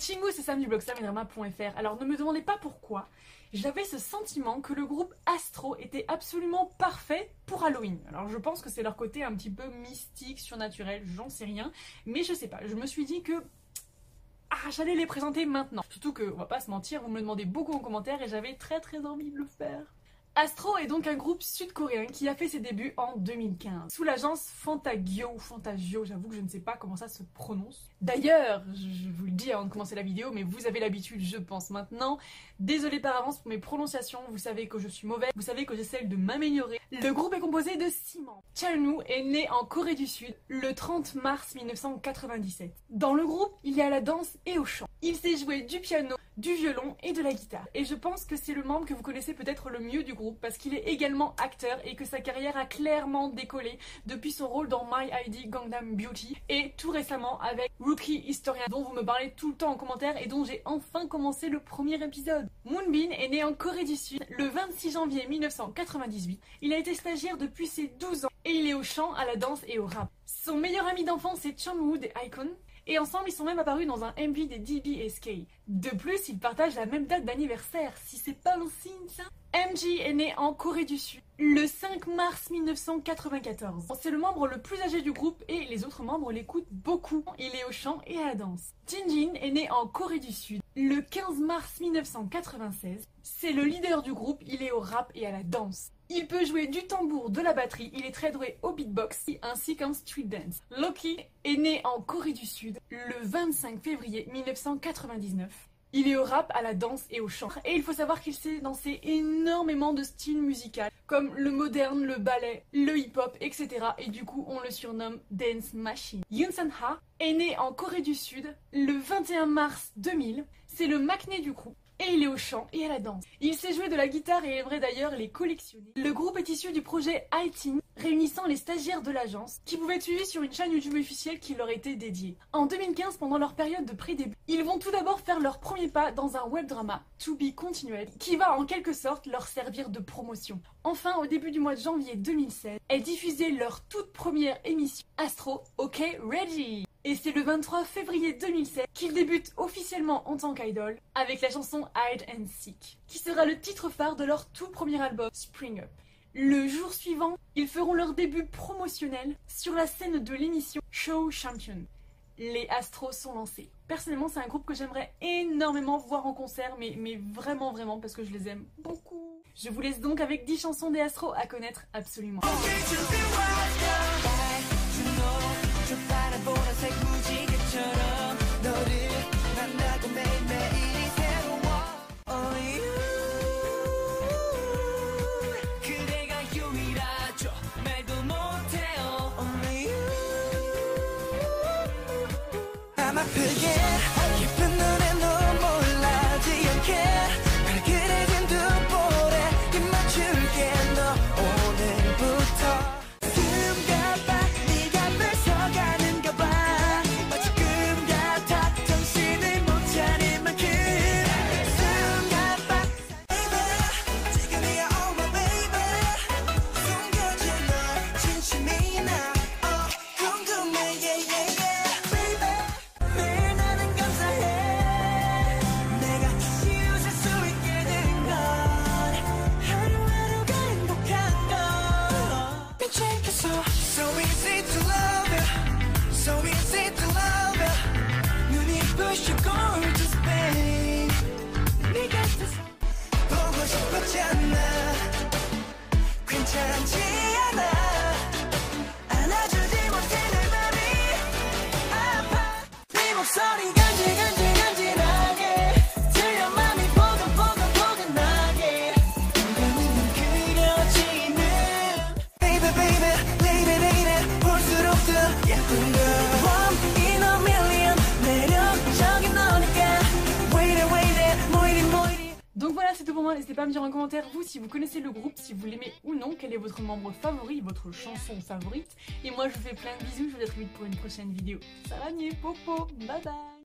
Chingu, c'est Sam du blog. Alors ne me demandez pas pourquoi, j'avais ce sentiment que le groupe Astro était absolument parfait pour Halloween. Alors je pense que c'est leur côté un petit peu mystique, surnaturel, j'en sais rien, mais je sais pas, je me suis dit que ah, j'allais les présenter maintenant. Surtout que, on va pas se mentir, vous me le demandez beaucoup en commentaire et j'avais très très envie de le faire. Astro est donc un groupe sud-coréen qui a fait ses débuts en 2015 sous l'agence Fantagio Fantagio, j'avoue que je ne sais pas comment ça se prononce. D'ailleurs, je vous le dis avant de commencer la vidéo, mais vous avez l'habitude, je pense maintenant. Désolée par avance pour mes prononciations, vous savez que je suis mauvaise, vous savez que j'essaie de m'améliorer. Le groupe est composé de 6 membres. Chanwoo est né en Corée du Sud le 30 mars 1997. Dans le groupe, il y a la danse et au chant. Il sait jouer du piano, du violon et de la guitare. Et je pense que c'est le membre que vous connaissez peut-être le mieux du groupe parce qu'il est également acteur et que sa carrière a clairement décollé depuis son rôle dans My ID Gangnam Beauty et tout récemment avec Rookie Historian dont vous me parlez tout le temps en commentaire et dont j'ai enfin commencé le premier épisode. Moonbin est né en Corée du Sud le 26 janvier 1998. Il a été stagiaire depuis ses 12 ans et il est au chant, à la danse et au rap. Son meilleur ami d'enfance est Changwoo des Icon et ensemble ils sont même apparus dans un MV des DBSK. De plus, ils partagent la même date d'anniversaire, si c'est pas un signe ça MJ est né en Corée du Sud le 5 mars 1994. C'est le membre le plus âgé du groupe et les autres membres l'écoutent beaucoup. Il est au chant et à la danse. Jinjin est né en Corée du Sud le 15 mars 1996. C'est le leader du groupe, il est au rap et à la danse. Il peut jouer du tambour, de la batterie, il est très doué au beatbox ainsi qu'en street dance. Loki est né en Corée du Sud le 25 février 1999. Il est au rap, à la danse et au chant. Et il faut savoir qu'il sait danser énormément de styles musicaux, comme le moderne, le ballet, le hip-hop, etc. Et du coup, on le surnomme Dance Machine. Yoon San-ha est né en Corée du Sud le 21 mars 2000. C'est le Macné du groupe et il est au chant et à la danse. Il sait jouer de la guitare et aimerait d'ailleurs les collectionner. Le groupe est issu du projet iTeam, réunissant les stagiaires de l'agence, qui pouvaient suivre sur une chaîne YouTube officielle qui leur était dédiée. En 2015, pendant leur période de pré-début, ils vont tout d'abord faire leur premier pas dans un web drama, To Be Continued, qui va en quelque sorte leur servir de promotion. Enfin, au début du mois de janvier 2016, elles diffusaient leur toute première émission, Astro OK Ready et c'est le 23 février 2007 qu'ils débutent officiellement en tant qu'idol avec la chanson Hide and Seek, qui sera le titre phare de leur tout premier album Spring Up. Le jour suivant, ils feront leur début promotionnel sur la scène de l'émission Show Champion. Les Astros sont lancés. Personnellement, c'est un groupe que j'aimerais énormément voir en concert, mais, mais vraiment, vraiment, parce que je les aime beaucoup. Je vous laisse donc avec 10 chansons des Astros à connaître absolument. 보 again you go. N'hésitez pas à me dire en commentaire vous si vous connaissez le groupe, si vous l'aimez ou non, quel est votre membre favori, votre chanson favorite. Et moi je vous fais plein de bisous, je vous très vite pour une prochaine vidéo. Ça va popo, bye bye